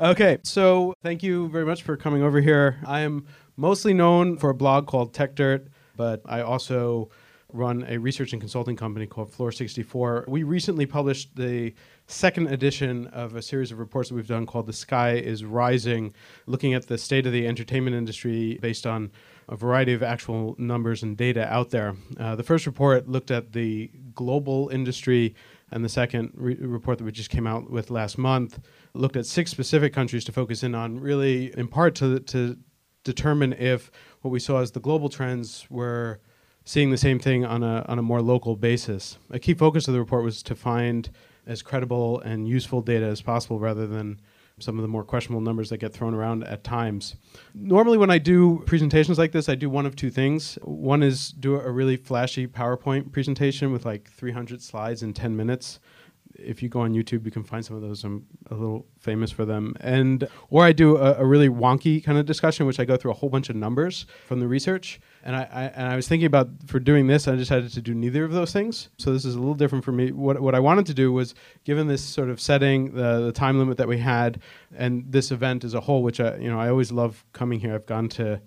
Okay, so thank you very much for coming over here. I am mostly known for a blog called Techdirt, but I also run a research and consulting company called Floor 64. We recently published the second edition of a series of reports that we've done called The Sky is Rising, looking at the state of the entertainment industry based on a variety of actual numbers and data out there. Uh, the first report looked at the global industry, and the second re- report that we just came out with last month looked at six specific countries to focus in on, really in part to, to determine if what we saw as the global trends were seeing the same thing on a, on a more local basis. A key focus of the report was to find as credible and useful data as possible rather than some of the more questionable numbers that get thrown around at times. Normally, when I do presentations like this, I do one of two things. One is do a really flashy PowerPoint presentation with like 300 slides in 10 minutes if you go on YouTube, you can find some of those. I'm a little famous for them. And or I do a, a, really wonky kind of discussion, which I go through a whole bunch of numbers from the research. And I, I, and I was thinking about for doing this, I decided to do neither of those things. So this is a little different for me. What what I wanted to do was, given this sort of setting, the the time limit that we had, and this event as a whole, which I you know I always love coming here. I've gone to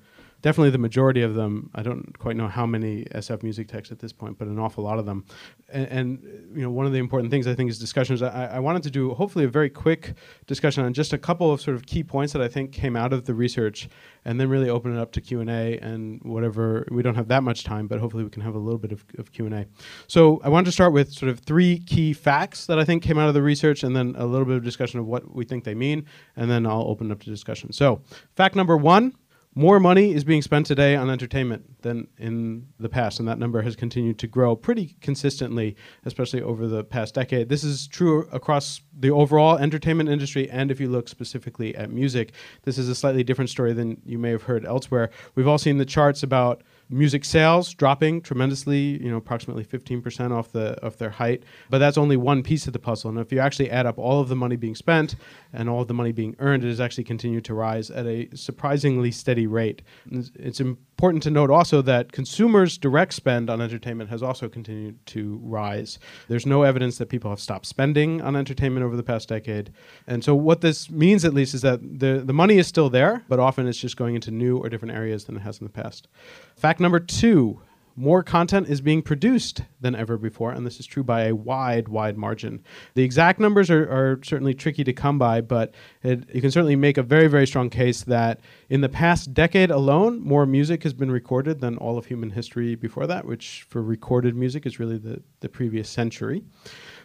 definitely the majority of them. I don't quite know how many SF MusicTechs at this point, but an awful lot of them. And, and you know, one of the important things I think is discussions. I, I, wanted to do hopefully a very quick discussion on just a couple of sort of key points that I think came out of the research, and then really open it up to Q and A and whatever. We don't have that much time, but hopefully we can have a little bit of, of Q and A. So I wanted to start with sort of three key facts that I think came out of the research, and then a little bit of discussion of what we think they mean, and then I'll open it up to discussion. So fact number one more money is being spent today on entertainment than in the past, and that number has continued to grow pretty consistently, especially over the past decade. This is true across the overall entertainment industry, and if you look specifically at music, this is a slightly different story than you may have heard elsewhere. We've all seen the charts about music sales dropping tremendously, you know, approximately 15% off the of their height. But that's only one piece of the puzzle. And if you actually add up all of the money being spent and all of the money being earned, it has actually continued to rise at a surprisingly steady rate. It's important to note also that consumers' direct spend on entertainment has also continued to rise. There's no evidence that people have stopped spending on entertainment over the past decade. And so what this means at least is that the the money is still there, but often it's just going into new or different areas than it has in the past. Fact number two more content is being produced than ever before, and this is true by a wide, wide margin. The exact numbers are, are certainly tricky to come by, but it, you can certainly make a very, very strong case that in the past decade alone, more music has been recorded than all of human history before that, which for recorded music is really the, the previous century.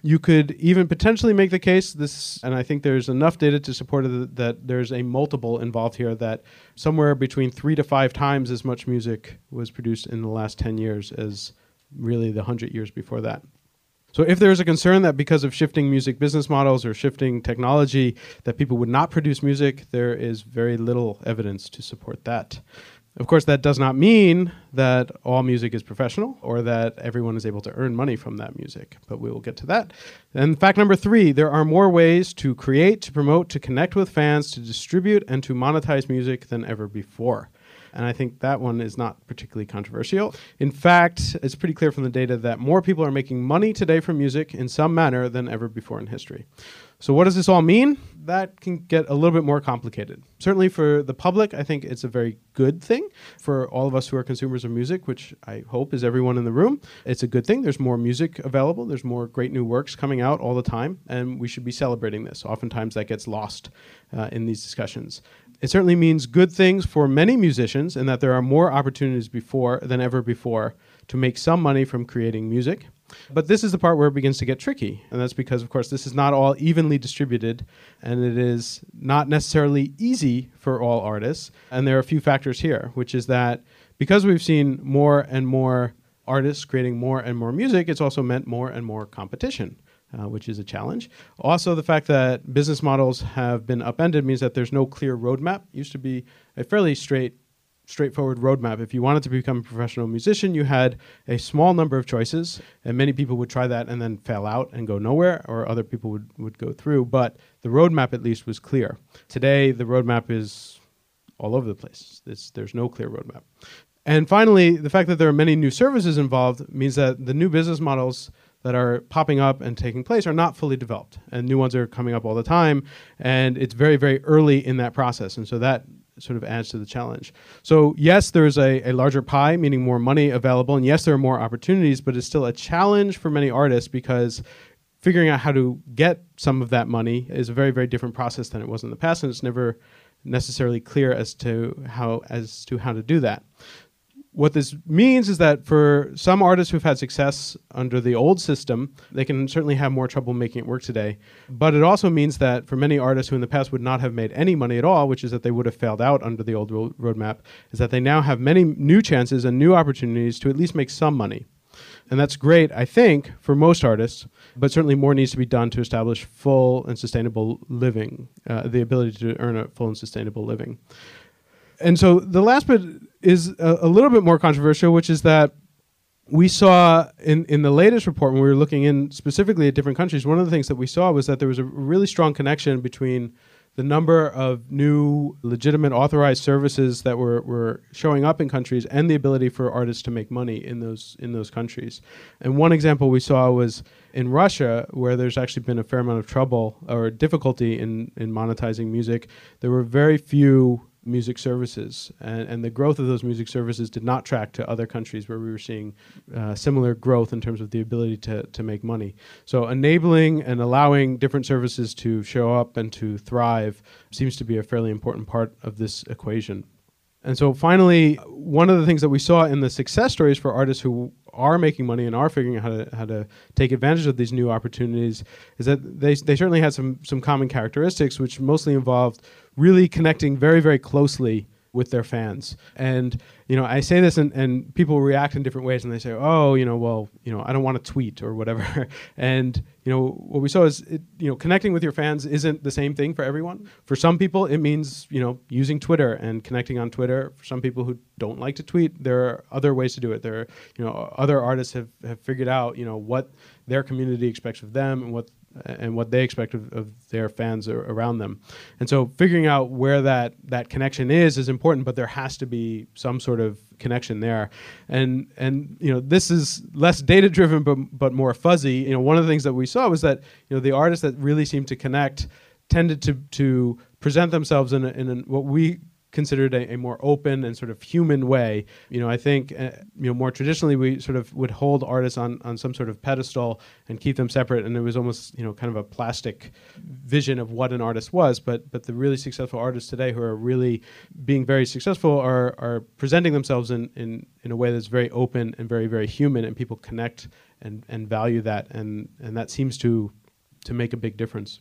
You could even potentially make the case this, and I think there's enough data to support it that there's a multiple involved here that somewhere between three to five times as much music was produced in the last 10 years as really the 100 years before that. So if there's a concern that because of shifting music business models or shifting technology that people would not produce music, there is very little evidence to support that. Of course, that does not mean that all music is professional or that everyone is able to earn money from that music, but we will get to that. And fact number three there are more ways to create, to promote, to connect with fans, to distribute, and to monetize music than ever before. And I think that one is not particularly controversial. In fact, it's pretty clear from the data that more people are making money today from music in some manner than ever before in history. So, what does this all mean? That can get a little bit more complicated. Certainly, for the public, I think it's a very good thing. For all of us who are consumers of music, which I hope is everyone in the room, it's a good thing. There's more music available, there's more great new works coming out all the time, and we should be celebrating this. Oftentimes, that gets lost uh, in these discussions. It certainly means good things for many musicians, in that there are more opportunities before than ever before to make some money from creating music. But this is the part where it begins to get tricky. And that's because, of course, this is not all evenly distributed and it is not necessarily easy for all artists. And there are a few factors here, which is that because we've seen more and more artists creating more and more music, it's also meant more and more competition. Uh, which is a challenge. Also, the fact that business models have been upended means that there's no clear roadmap. Used to be a fairly straight straightforward roadmap. If you wanted to become a professional musician, you had a small number of choices, and many people would try that and then fail out and go nowhere, or other people would, would go through. But the roadmap at least was clear. Today, the roadmap is all over the place. It's, there's no clear roadmap. And finally, the fact that there are many new services involved means that the new business models that are popping up and taking place are not fully developed, and new ones are coming up all the time, and it's very very early in that process, and so that sort of adds to the challenge. So yes, there's a, a larger pie, meaning more money available, and yes, there are more opportunities, but it's still a challenge for many artists because figuring out how to get some of that money is a very very different process than it was in the past, and it's never necessarily clear as to how as to how to do that what this means is that for some artists who've had success under the old system, they can certainly have more trouble making it work today. But it also means that for many artists who in the past would not have made any money at all, which is that they would have failed out under the old ro- roadmap, is that they now have many new chances and new opportunities to at least make some money. And that's great, I think, for most artists, but certainly more needs to be done to establish full and sustainable living, uh, the ability to earn a full and sustainable living. And so the last bit is a, a little bit more controversial, which is that we saw in, in the latest report when we were looking in specifically at different countries, one of the things that we saw was that there was a really strong connection between the number of new legitimate authorized services that were, were showing up in countries and the ability for artists to make money in those in those countries. And one example we saw was in Russia, where there's actually been a fair amount of trouble or difficulty in, in monetizing music. There were very few music services, and, and, the growth of those music services did not track to other countries where we were seeing uh, similar growth in terms of the ability to, to make money. So, enabling and allowing different services to show up and to thrive seems to be a fairly important part of this equation. And so, finally, one of the things that we saw in the success stories for artists who are making money and are figuring out how to, how to take advantage of these new opportunities is that they, they certainly had some, some common characteristics, which mostly involved really connecting very, very closely with their fans. And you know, I say this and, and people react in different ways and they say, oh, you know, well, you know, I don't want to tweet or whatever. and, you know, what we saw is, it, you know, connecting with your fans isn't the same thing for everyone. For some people, it means, you know, using Twitter and connecting on Twitter. For some people who don't like to tweet, there are other ways to do it. There are, you know, other artists have, have figured out, you know, what their community expects of them and what and what they expect of, of their fans around them. And so figuring out where that that connection is is important, but there has to be some sort of connection there. And and you know this is less data driven, but but more fuzzy. You know one of the things that we saw was that you know the artists that really seemed to connect tended to to present themselves in a, in a, what we considered a, a, more open and sort of human way. You know, I think uh, you know more traditionally we sort of would hold artists on on some sort of pedestal and keep them separate, and it was almost you know kind of a plastic vision of what an artist was. But but the really successful artists today who are really being very successful are are presenting themselves in in in a way that's very open and very very human, and people connect and and value that, and and that seems to to make a big difference.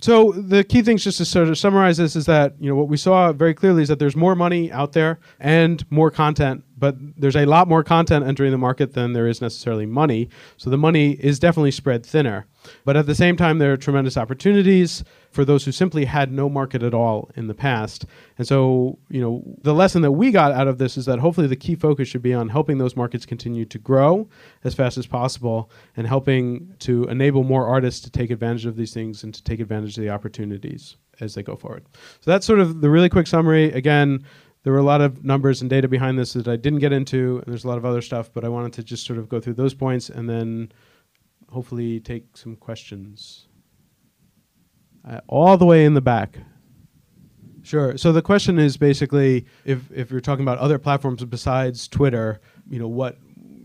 So the key things, just to sort of summarize this, is that you know what we saw very clearly is that there's more money out there and more content but there's a lot more content entering the market than there is necessarily money. So the money is definitely spread thinner. But at the same time, there are tremendous opportunities for those who simply had no market at all in the past. And so, you know, the lesson that we got out of this is that hopefully the key focus should be on helping those markets continue to grow as fast as possible and helping to enable more artists to take advantage of these things and to take advantage of the opportunities as they go forward. So that's sort of the really quick summary. Again, there were a lot of numbers and data behind this that I didn't get into, and there's a lot of other stuff, but I wanted to just sort of go through those points and then hopefully take some questions. Uh, all the way in the back. Sure. So the question is basically, if if you're talking about other platforms besides Twitter, you know, what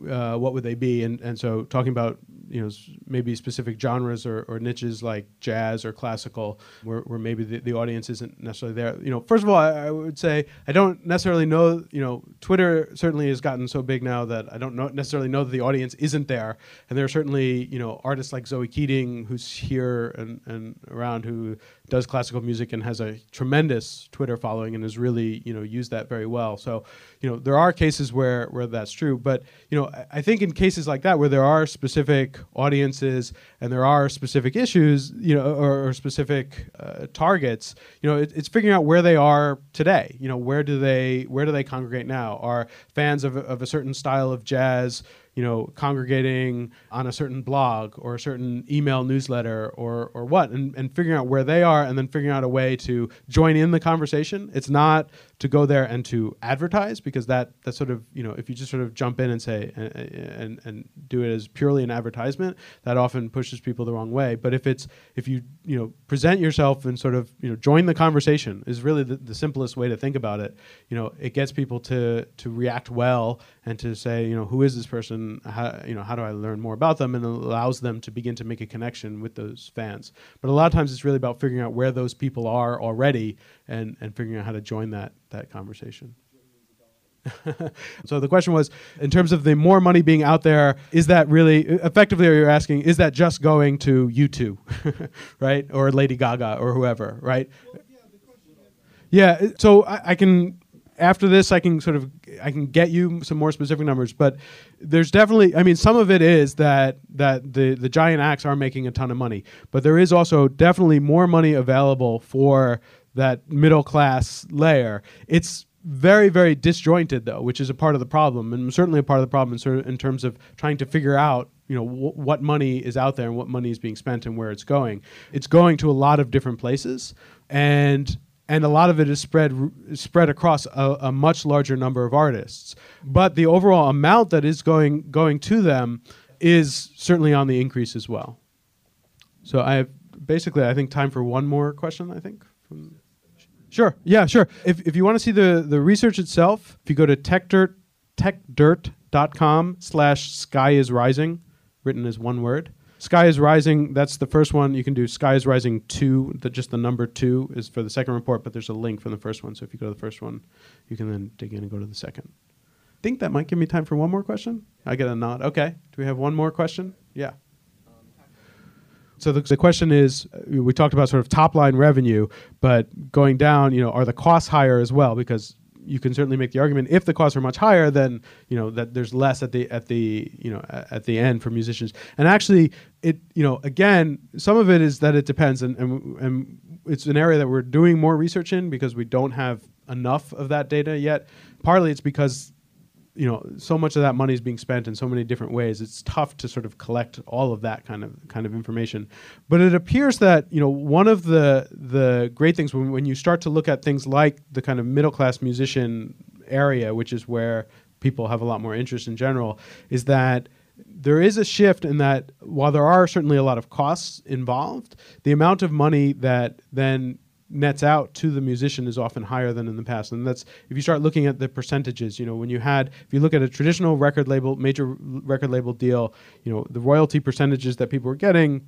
uh, what would they be? And and so talking about you know maybe specific genres or, or niches like jazz or classical where, where maybe the, the audience isn't necessarily there. You know first of all I, I, would say i don't necessarily know you know twitter certainly has gotten so big now that i don't know, necessarily know that the audience isn't there. And there are certainly you know artists like zoe keating who's here and, and around who does classical music and has a tremendous twitter following and has really you know used that very well. So you know there are cases where where that's true. But you know I, I think in cases like that where there are specific audiences and there are specific issues, you know, or, or specific uh, targets, you know, it, it's figuring out where they are today. You know, where do they where do they congregate now? Are fans of, of a certain style of jazz you know, congregating on a certain blog or a certain email newsletter or or what, and, and figuring out where they are, and then figuring out a way to join in the conversation. It's not to go there and to advertise because that that sort of you know if you just sort of jump in and say and, and and do it as purely an advertisement that often pushes people the wrong way but if it's if you you know present yourself and sort of you know join the conversation is really the, the simplest way to think about it you know it gets people to to react well and to say you know who is this person? How you know how do I learn more about them? And it allows them to begin to make a connection with those fans. But a lot of times it's really about figuring out where those people are already and and figuring out how to join that that conversation. so the question was in terms of the more money being out there is that really effectively you're asking is that just going to U2 right? Or Lady Gaga or whoever right? Yeah so I, I, can after this I can sort of I can get you some more specific numbers but there's definitely I mean some of it is that that the the giant acts are making a ton of money but there is also definitely more money available for that middle class layer. It's very, very disjointed though, which is a part of the problem, and certainly a part of the problem in, in terms of trying to figure out, you know, what money is out there and what money is being spent and where it's going. It's going to a lot of different places, and and a lot of it is spread spread across a, a much larger number of artists. But the overall amount that is going going to them is certainly on the increase as well. So I have basically, I think, time for one more question. I think. Sure. Yeah, sure. If, if you want to see the, the research itself, if you go to techdirt, techdirt.com slash sky is rising, written as one word. Sky is Rising, that's the first one. You can do Sky is Rising 2, the, just the number 2 is for the second report, but there's a link from the first one. So if you go to the first one, you can then dig in and go to the second. I think that might give me time for one more question. I get a nod. Okay. Do we have one more question? Yeah. So the, the question is, we talked about sort of top line revenue, but going down, you know, are the costs higher as well? Because you can certainly make the argument if the costs are much higher, then you know that there's less at the at the you know at the end for musicians. And actually, it you know again, some of it is that it depends, and and, and it's an area that we're doing more research in because we don't have enough of that data yet. Partly it's because you know so much of that money is being spent in so many different ways it's tough to sort of collect all of that kind of kind of information. But it appears that you know one of the the great things when, when you start to look at things like the kind of middle class musician area which is where people have a lot more interest in general is that there is a shift in that while there are certainly a lot of costs involved the amount of money that then nets out to the musician is often higher than in the past. And that's if you start looking at the percentages you know when you had if you look at a traditional record label major record label deal you know the royalty percentages that people were getting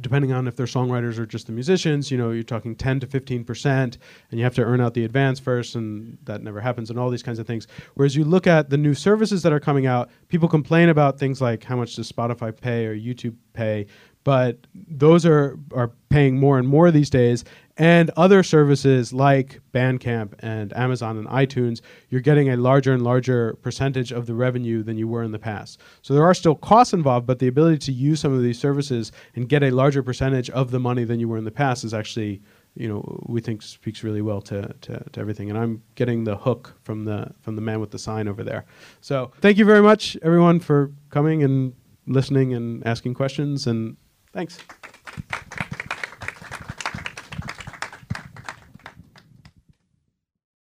depending on if they're songwriters or just the musicians you know you're talking 10 to 15 percent and you have to earn out the advance first and that never happens and all these kinds of things. Whereas you look at the new services that are coming out people complain about things like how much does spotify pay or youtube pay but those are are paying more and more these days and other services like Bandcamp and Amazon and iTunes, you're getting a larger and larger percentage of the revenue than you were in the past. So there are still costs involved, but the ability to use some of these services and get a larger percentage of the money than you were in the past is actually, you know, we think speaks really well to, to, to everything. And I'm getting the hook from the from the man with the sign over there. So thank you very much, everyone, for coming and listening and asking questions and Thanks.